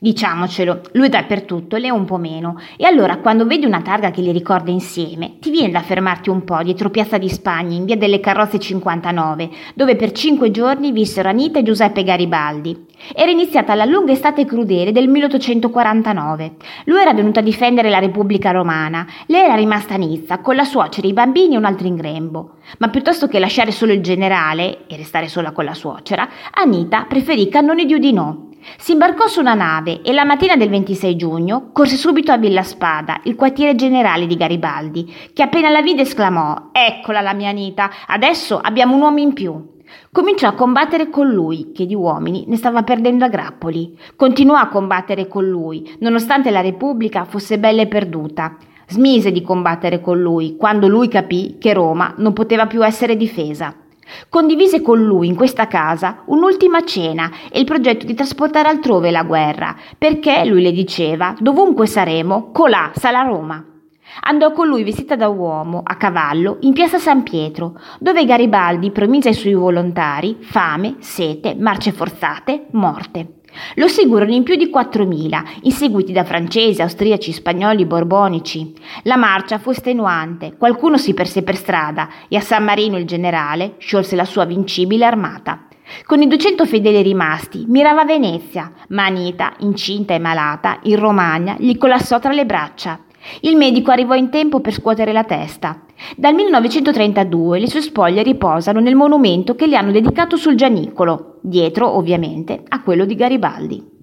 Diciamocelo, lui è dappertutto, lei un po' meno. E allora, quando vedi una targa che li ricorda insieme, ti viene da fermarti un po' dietro Piazza di Spagna, in via delle Carrozze 59, dove per cinque giorni vissero Anita e Giuseppe Garibaldi. Era iniziata la lunga estate crudele del 1849. Lui era venuto a difendere la Repubblica Romana, lei era rimasta a Nizza con la suocera, i bambini e un altro in grembo. Ma piuttosto che lasciare solo il generale e restare sola con la suocera, Anita preferì i cannoni di Udinò si imbarcò su una nave e la mattina del 26 giugno corse subito a Villa Spada, il quartiere generale di Garibaldi, che appena la vide esclamò Eccola la mia Anita, adesso abbiamo un uomo in più. Cominciò a combattere con lui, che di uomini ne stava perdendo a grappoli. Continuò a combattere con lui, nonostante la Repubblica fosse bella e perduta. Smise di combattere con lui, quando lui capì che Roma non poteva più essere difesa. Condivise con lui in questa casa un'ultima cena e il progetto di trasportare altrove la guerra, perché lui le diceva: dovunque saremo, colà sarà Roma. Andò con lui vestita da uomo, a cavallo, in piazza San Pietro, dove Garibaldi promise ai suoi volontari fame, sete, marce forzate, morte. Lo seguirono in più di 4.000, inseguiti da francesi, austriaci, spagnoli, borbonici. La marcia fu estenuante, qualcuno si perse per strada e a San Marino il generale sciolse la sua vincibile armata. Con i 200 fedeli rimasti, mirava Venezia, ma Anita, incinta e malata, in Romagna, gli collassò tra le braccia. Il medico arrivò in tempo per scuotere la testa. Dal 1932 le sue spoglie riposano nel monumento che le hanno dedicato sul Gianicolo, dietro ovviamente a quello di Garibaldi.